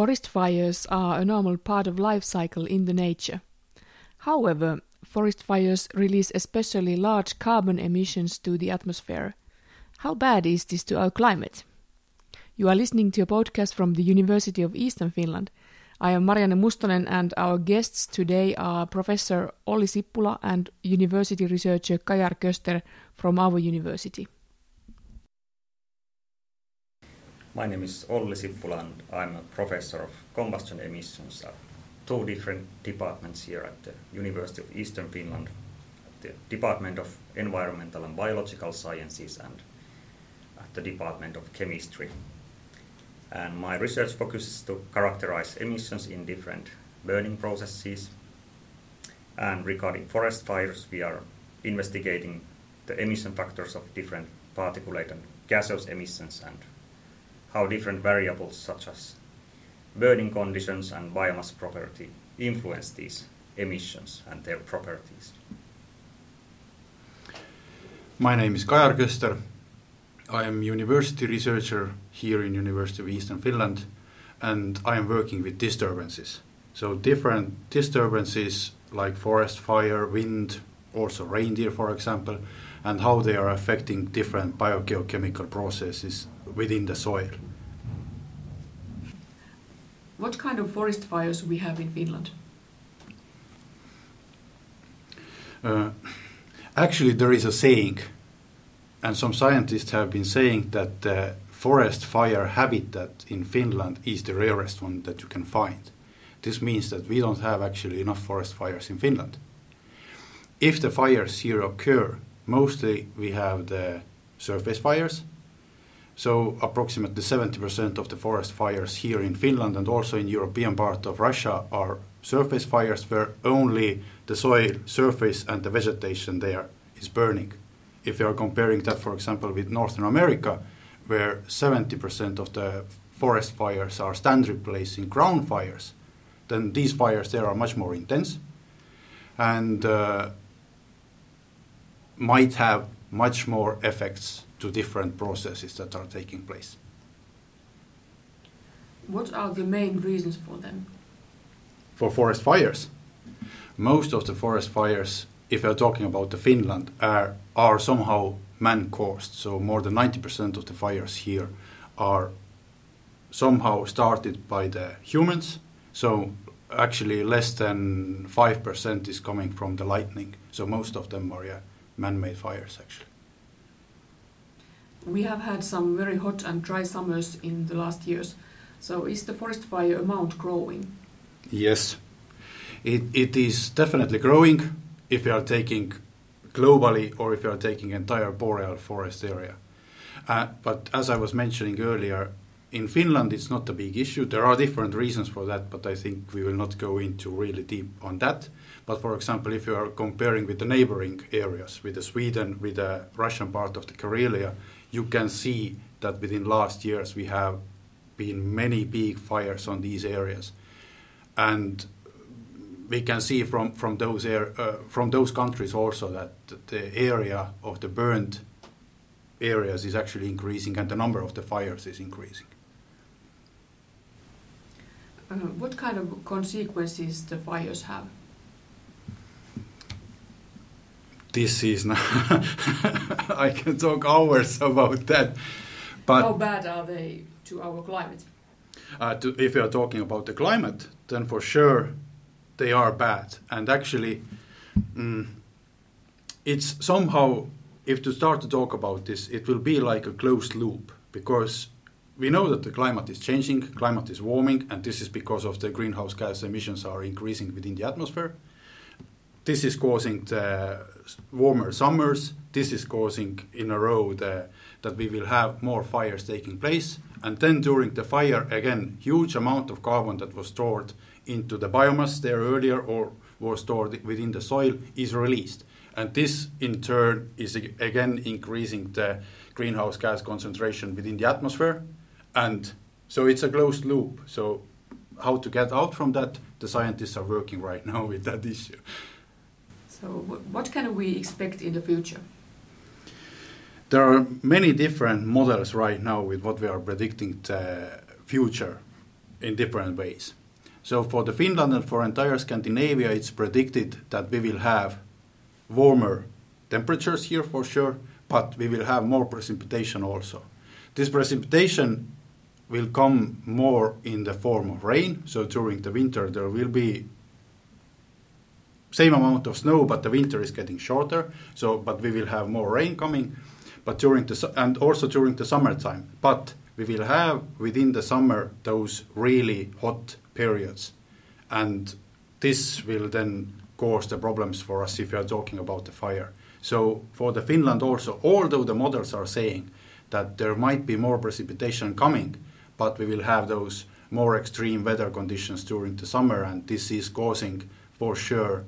Forest fires are a normal part of life cycle in the nature. However, forest fires release especially large carbon emissions to the atmosphere. How bad is this to our climate? You are listening to a podcast from the University of Eastern Finland. I am Marianne Mustonen, and our guests today are Professor Olli Sippula and University researcher Kajar Köster from our university. My name is Olli Sippula, and I'm a professor of combustion emissions at two different departments here at the University of Eastern Finland, at the Department of Environmental and Biological Sciences and at the Department of Chemistry and my research focuses to characterize emissions in different burning processes. And regarding forest fires, we are investigating the emission factors of different particulate and gaseous emissions and how different variables such as burning conditions and biomass property influence these emissions and their properties. My name is Kajar Köster. I am university researcher here in University of Eastern Finland, and I am working with disturbances. So different disturbances like forest fire, wind, also reindeer, for example, and how they are affecting different biogeochemical processes within the soil. What kind of forest fires we have in Finland? Uh, actually, there is a saying and some scientists have been saying that the forest fire habitat in Finland is the rarest one that you can find. This means that we don't have actually enough forest fires in Finland. If the fires here occur, mostly we have the surface fires. So approximately 70% of the forest fires here in Finland and also in European part of Russia are surface fires where only the soil surface and the vegetation there is burning if you are comparing that, for example, with Northern America, where 70% of the forest fires are stand replacing ground fires, then these fires there are much more intense and uh, might have much more effects to different processes that are taking place. What are the main reasons for them? For forest fires, most of the forest fires if we're talking about the Finland, are, are somehow man-caused. So more than 90% of the fires here are somehow started by the humans. So actually less than 5% is coming from the lightning. So most of them are yeah, man-made fires actually. We have had some very hot and dry summers in the last years. So is the forest fire amount growing? Yes, it, it is definitely growing if you are taking globally or if you are taking entire boreal forest area. Uh, but as I was mentioning earlier, in Finland it's not a big issue. There are different reasons for that, but I think we will not go into really deep on that. But for example, if you are comparing with the neighboring areas, with the Sweden, with the Russian part of the Karelia, you can see that within last years we have been many big fires on these areas. And we can see from, from, those, air, uh, from those countries also that the area of the burned areas is actually increasing and the number of the fires is increasing. Uh, what kind of consequences the fires have? This is I can talk hours about that. But how bad are they to our climate? Uh, to, if you are talking about the climate, then for sure they are bad. And actually, mm, it's somehow, if to start to talk about this, it will be like a closed loop because we know that the climate is changing, climate is warming, and this is because of the greenhouse gas emissions are increasing within the atmosphere. This is causing the warmer summers. This is causing in a row the, that we will have more fires taking place. And then during the fire, again, huge amount of carbon that was stored into the biomass there earlier or was stored within the soil is released. And this in turn is again increasing the greenhouse gas concentration within the atmosphere. And so it's a closed loop. So, how to get out from that, the scientists are working right now with that issue. So, what can we expect in the future? There are many different models right now with what we are predicting the future in different ways. So for the Finland and for entire Scandinavia, it's predicted that we will have warmer temperatures here for sure, but we will have more precipitation also. This precipitation will come more in the form of rain. So during the winter there will be same amount of snow, but the winter is getting shorter. So, but we will have more rain coming, but during the and also during the summertime. But we will have within the summer those really hot periods, and this will then cause the problems for us if you are talking about the fire. So for the Finland also, although the models are saying that there might be more precipitation coming, but we will have those more extreme weather conditions during the summer, and this is causing for sure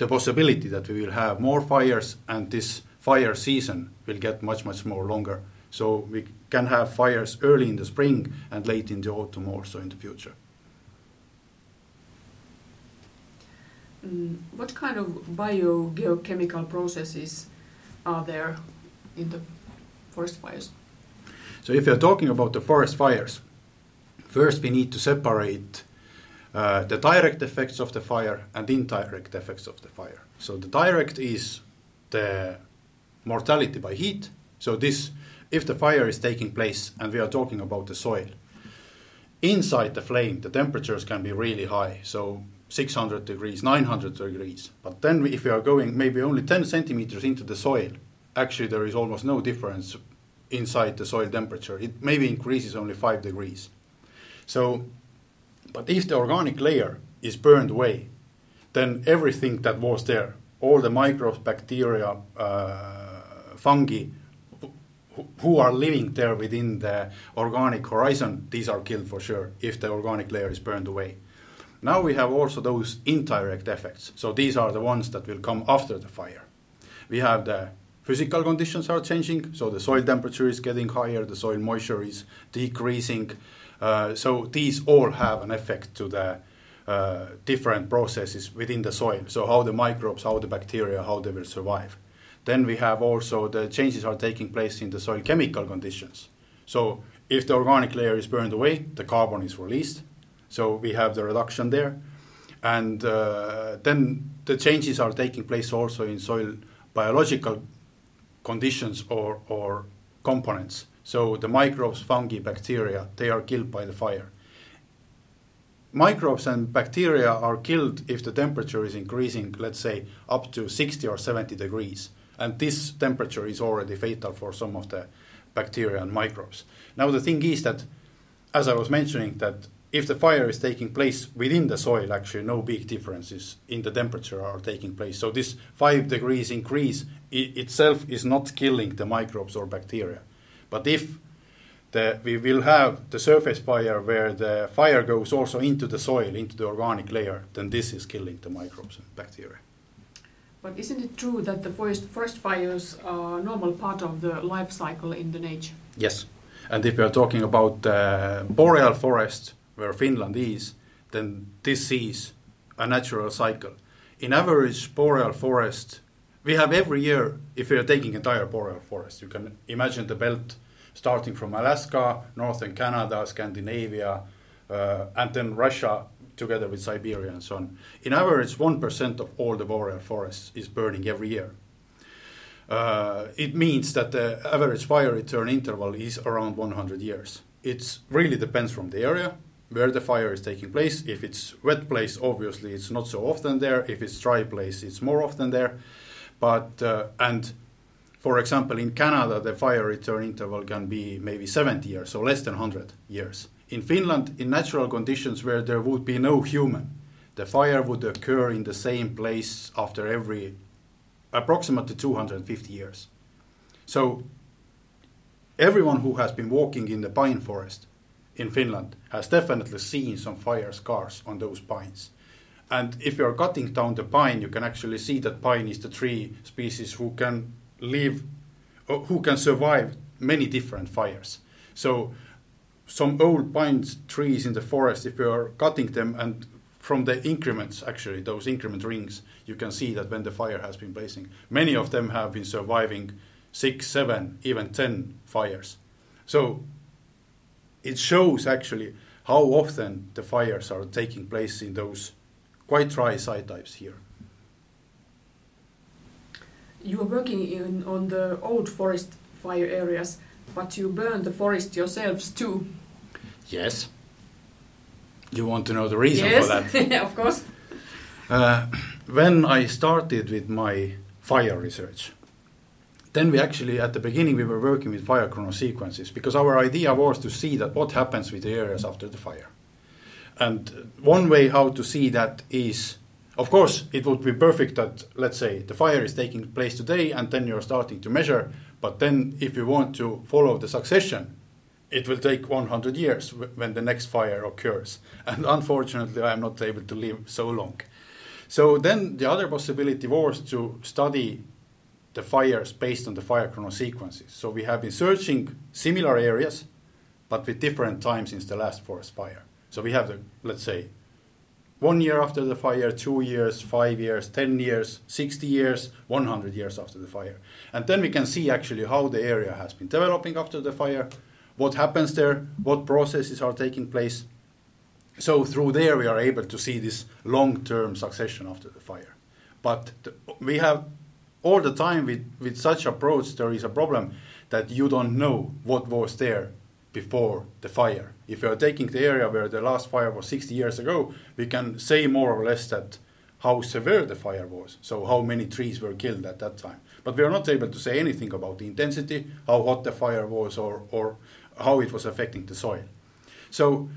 the possibility that we will have more fires and this fire season will get much much more longer. So we can have fires early in the spring and late in the autumn also in the future. Mm, what kind of biogeochemical processes are there in the forest fires? So if you're talking about the forest fires, first we need to separate uh, the direct effects of the fire and indirect effects of the fire. So the direct is the mortality by heat. So this, if the fire is taking place and we are talking about the soil, inside the flame the temperatures can be really high. So 600 degrees, 900 degrees. But then if we are going maybe only 10 centimeters into the soil, actually there is almost no difference inside the soil temperature. It maybe increases only 5 degrees. So, but if the organic layer is burned away, then everything that was there, all the microbes, bacteria, uh, fungi, who are living there within the organic horizon, these are killed for sure if the organic layer is burned away. Now we have also those indirect effects. So these are the ones that will come after the fire. We have the physical conditions are changing, so the soil temperature is getting higher, the soil moisture is decreasing. Uh, so these all have an effect to the uh, different processes within the soil. So how the microbes, how the bacteria, how they will survive. Then we have also the changes are taking place in the soil chemical conditions. So if the organic layer is burned away, the carbon is released. So we have the reduction there. And uh, then the changes are taking place also in soil biological conditions or, or components. So the microbes, fungi, bacteria, they are killed by the fire. Microbes and bacteria are killed if the temperature is increasing, let's say, up to 60 or 70 degrees. And this temperature is already fatal for some of the bacteria and microbes. Now, the thing is that, as I was mentioning, that if the fire is taking place within the soil, actually no big differences in the temperature are taking place. So this five degrees increase itself is not killing the microbes or bacteria. But if the, we will have the surface fire where the fire goes also into the soil, into the organic layer, then this is killing the microbes and bacteria. But isn't it true that the forest, forest fires are a normal part of the life cycle in the nature? Yes. And if we are talking about uh, boreal forest, where Finland is, then this is a natural cycle. In average boreal forest, we have every year, if are taking entire boreal forest, you can imagine the belt starting from Alaska, northern Canada, Scandinavia, uh, and then Russia together with Siberia and so on. In average, 1% of all the boreal forests is burning every year. Uh, it means that the average fire return interval is around 100 years. It really depends from the area, where the fire is taking place. If it's wet place, obviously it's not so often there. If it's dry place, it's more often there. But uh, and for example, in Canada, the fire return interval can be maybe 70 years, so less than 100 years. In Finland, in natural conditions where there would be no human, the fire would occur in the same place after every approximately 250 years. So everyone who has been walking in the pine forest in Finland has definitely seen some fire scars on those pines. And if you're cutting down the pine, you can actually see that pine is the tree species who can live, uh, who can survive many different fires. So some old pine trees in the forest, if you are cutting them and from the increments, actually, those increment rings, you can see that when the fire has been blazing, many of them have been surviving six, seven, even ten fires. So it shows actually how often the fires are taking place in those quite dry site types here. You are working in, on the old forest fire areas, but you burn the forest yourselves too. Yes. You want to know the reason yes. for that? Yes, of course. Uh, when I started with my fire research, then we actually at the beginning we were working with fire chronosequences because our idea was to see that what happens with the areas after the fire. And one way how to see that is of course it would be perfect that let's say the fire is taking place today and then you're starting to measure but then if you want to follow the succession it will take 100 years when the next fire occurs and unfortunately I am not able to live so long. So then the other possibility was to study the fires based on the fire chronosequences. So we have been searching similar areas, but with different times since the last forest fire. So we have the, let's say, one year after the fire, two years, five years, 10 years, 60 years, 100 years after the fire. And then we can see actually how the area has been developing after the fire, what happens there, what processes are taking place, so through there, we are able to see this long-term succession after the fire. But the, we have all the time with, with such approach, there is a problem that you don't know what was there before the fire. If you are taking the area where the last fire was 60 years ago, we can say more or less that how severe the fire was, so how many trees were killed at that time. But we are not able to say anything about the intensity, how hot the fire was, or, or how it was affecting the soil. So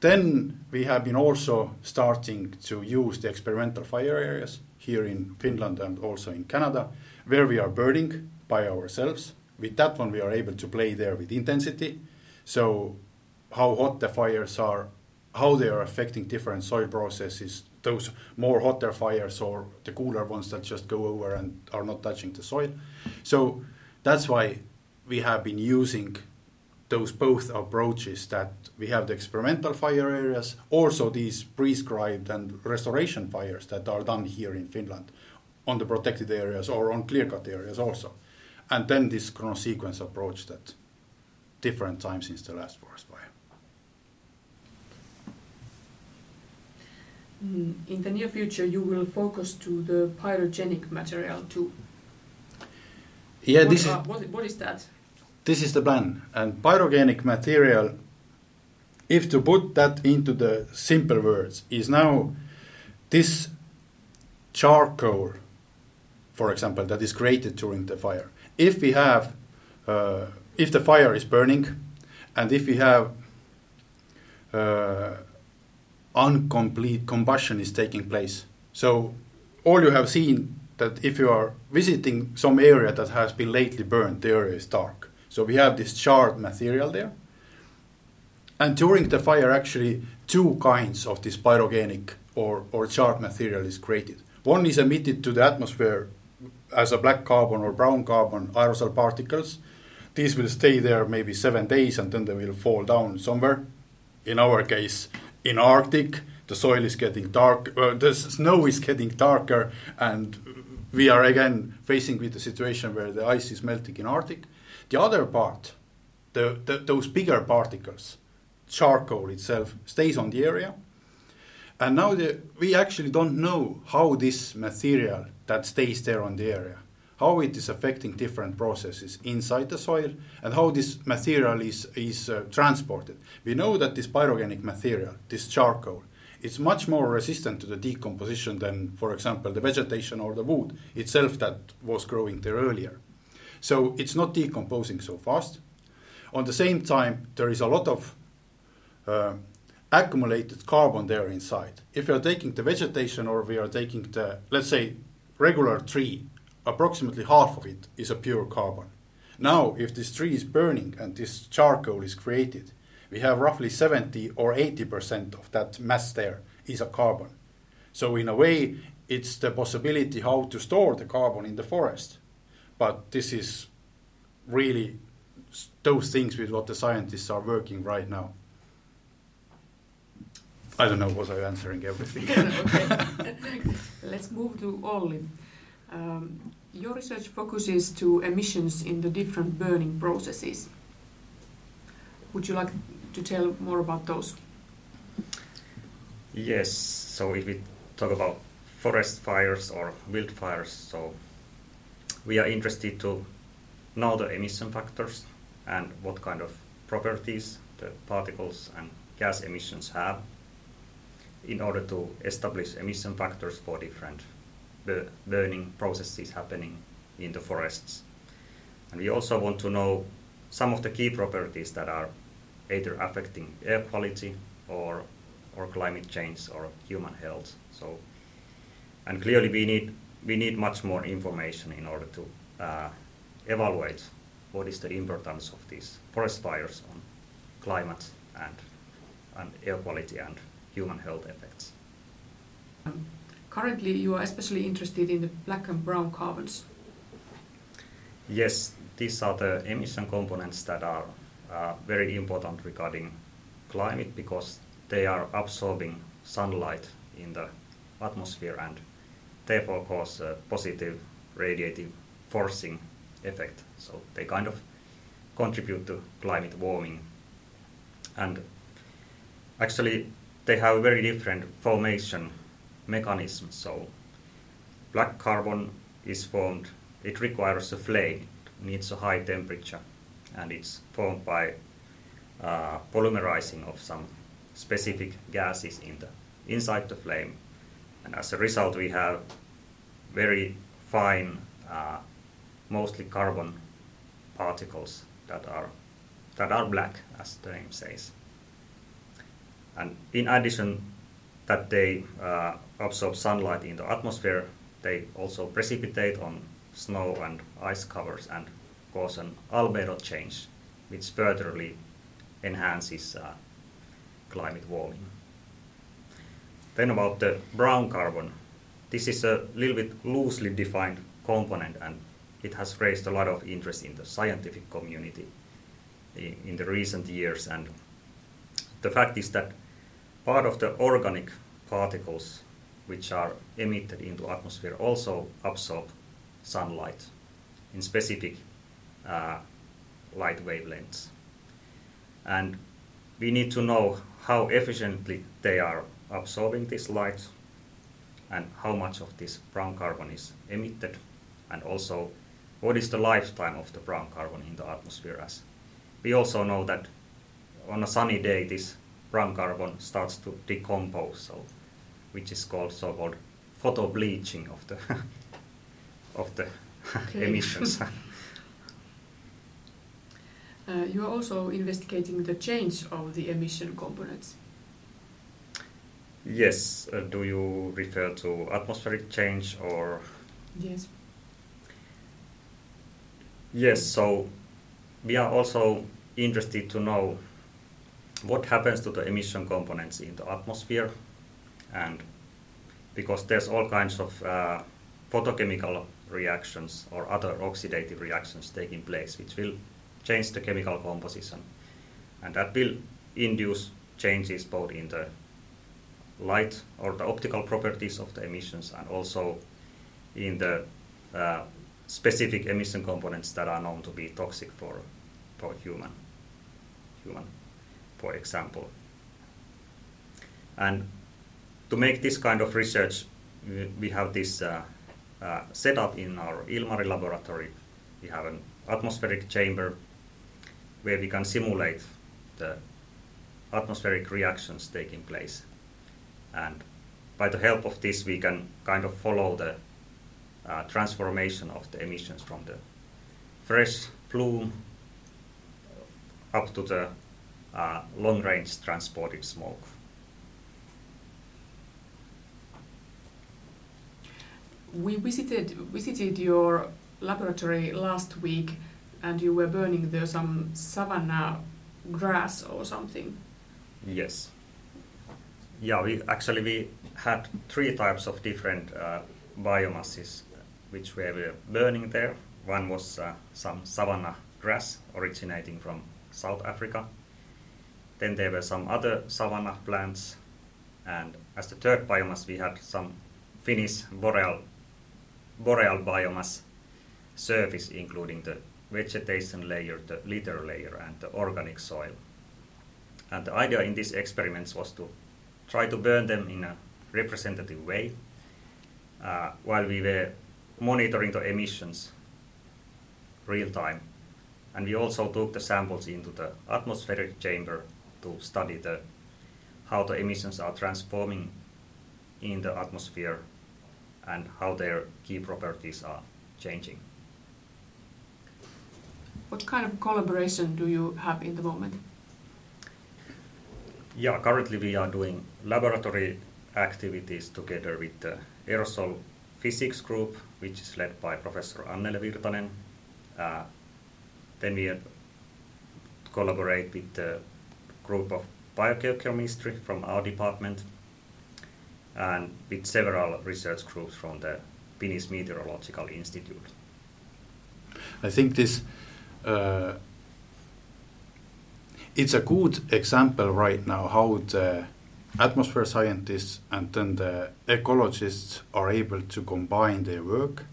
then we have been also starting to use the experimental fire areas here in Finland and also in Canada, where we are burning by ourselves. With that one, we are able to play there with intensity. So, how hot the fires are, how they are affecting different soil processes, those more hotter fires or the cooler ones that just go over and are not touching the soil. So, that's why we have been using those both approaches that we have the experimental fire areas, also these prescribed and restoration fires that are done here in Finland on the protected areas or on clear cut areas also. And then this chronosequence approach that different times since the last forest fire. Mm, in the near future, you will focus to the pyrogenic material too. Yeah, what, this uh, is what, what is that? this is the plan. And pyrogenic material, if to put that into the simple words, is now this charcoal, for example, that is created during the fire. If we have, uh, if the fire is burning, and if we have uh, incomplete combustion is taking place, so all you have seen that if you are visiting some area that has been lately burned, the area is dark so we have this charred material there. And during the fire, actually, two kinds of this pyrogenic or, or charred material is created. One is emitted to the atmosphere as a black carbon or brown carbon aerosol particles. These will stay there maybe seven days and then they will fall down somewhere. In our case, in Arctic, the soil is getting dark, uh, the snow is getting darker, and we are again facing with the situation where the ice is melting in Arctic. The other part, the, the, those bigger particles, charcoal itself, stays on the area. And now the, we actually don't know how this material that stays there on the area, how it is affecting different processes inside the soil, and how this material is, is uh, transported. We know that this pyrogenic material, this charcoal, is much more resistant to the decomposition than, for example, the vegetation or the wood itself that was growing there earlier. So it's not decomposing so fast. On the same time, there is a lot of uh, accumulated carbon there inside. If we are taking the vegetation or we are taking the, let's say, regular tree, approximately half of it is a pure carbon. Now, if this tree is burning and this charcoal is created, we have roughly 70 or 80% of that mass there is a carbon. So, in a way, it's the possibility how to store the carbon in the forest but this is really those things with what the scientists are working right now. I don't know, was I answering everything? okay. Let's move to Olli. Um, your research focuses to emissions in the different burning processes. Would you like to tell more about those? Yes, so if we talk about forest fires or wildfires, so we are interested to know the emission factors and what kind of properties the particles and gas emissions have in order to establish emission factors for different burning processes happening in the forests. And we also want to know some of the key properties that are either affecting air quality or, or climate change or human health. So, and clearly we need, we need much more information in order to uh, evaluate what is the importance of these forest fires on climate and, and air quality and human health effects. Currently, you are especially interested in the black and brown carbons. Yes, these are the emission components that are uh, very important regarding climate because they are absorbing sunlight in the atmosphere and therefore cause a positive radiative forcing effect. So they kind of contribute to climate warming. And actually, they have a very different formation mechanisms. So black carbon is formed, it requires a flame, it needs a high temperature, and it's formed by uh, polymerizing of some specific gases in the inside the flame. And as a result, we have very fine uh, mostly carbon particles that are that are black, as the name says. And in addition, that they uh, absorb sunlight in the atmosphere, they also precipitate on snow and ice covers and cause an albedo change, which furtherly enhances uh, climate warming. Then about the brown carbon, this is a little bit loosely defined component and it has raised a lot of interest in the scientific community in, in the recent years. And the fact is that part of the organic particles which are emitted into atmosphere also absorb sunlight in specific uh, light wavelengths. And we need to know how efficiently they are absorbing this light and how much of this brown carbon is emitted and also what is the lifetime of the brown carbon in the atmosphere as we also know that on a sunny day this brown carbon starts to decompose so which is called so-called photo bleaching of the of the emissions. Uh, you are also investigating the change of the emission components. Yes uh, do you refer to atmospheric change or? Yes. Yes, so we are also interested to know what happens to the emission components in the atmosphere and because there's all kinds of uh, photochemical reactions or other oxidative reactions taking place which will change the chemical composition and that will induce changes both in the light or the optical properties of the emissions and also in the uh, specific emission components that are known to be toxic for, for human, human, for example. And to make this kind of research, we have this uh, uh, setup in our Ilmari laboratory. We have an atmospheric chamber where we can simulate the atmospheric reactions taking place. And by the help of this, we can kind of follow the uh, transformation of the emissions from the fresh plume up to the uh, long range transported smoke. We visited, visited your laboratory last week and you were burning there some savanna grass or something. Yes. Yeah, we actually we had three types of different uh, biomasses which we were burning there. One was uh, some savanna grass originating from South Africa. Then there were some other savanna plants, and as the third biomass, we had some Finnish boreal, boreal biomass surface, including the vegetation layer, the litter layer, and the organic soil. And the idea in these experiments was to try to burn them in a representative way uh, while we were monitoring the emissions real time. And we also took the samples into the atmospheric chamber to study the, how the emissions are transforming in the atmosphere and how their key properties are changing. What kind of collaboration do you have in the moment? Yeah, currently we are doing laboratory activities together with the aerosol physics group, which is led by Professor Annele Virtanen. Uh, then we collaborate with the group of biochemistry from our department and with several research groups from the Finnish Meteorological Institute. I think this uh, it's a good example right now how the atmosphere scientists and then the ecologists are able to combine their work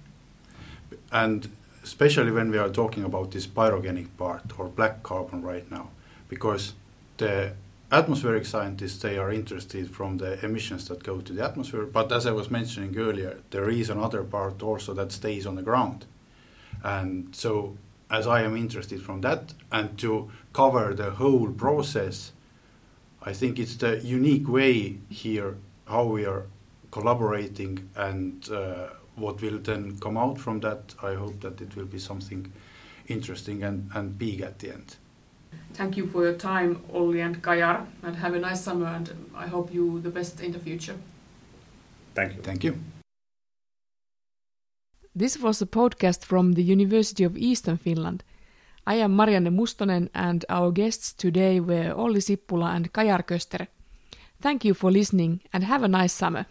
and especially when we are talking about this pyrogenic part or black carbon right now because the atmospheric scientists they are interested from the emissions that go to the atmosphere. But as i was mentioning earlier there is another part also that stays on the ground. And so as i am interested from that and to cover the whole process i think it's the unique way here how we are collaborating and uh, what will then come out from that. I hope that it will be something interesting and, and big at the end Thank you for your time, Olli and Kajar, and have a nice summer. And I hope you the best in the future. Thank you. Thank you. This was a podcast from the University of Eastern Finland. I am Marianne Mustonen, and our guests today were Olli Sippula and Kajar Köster. Thank you for listening, and have a nice summer.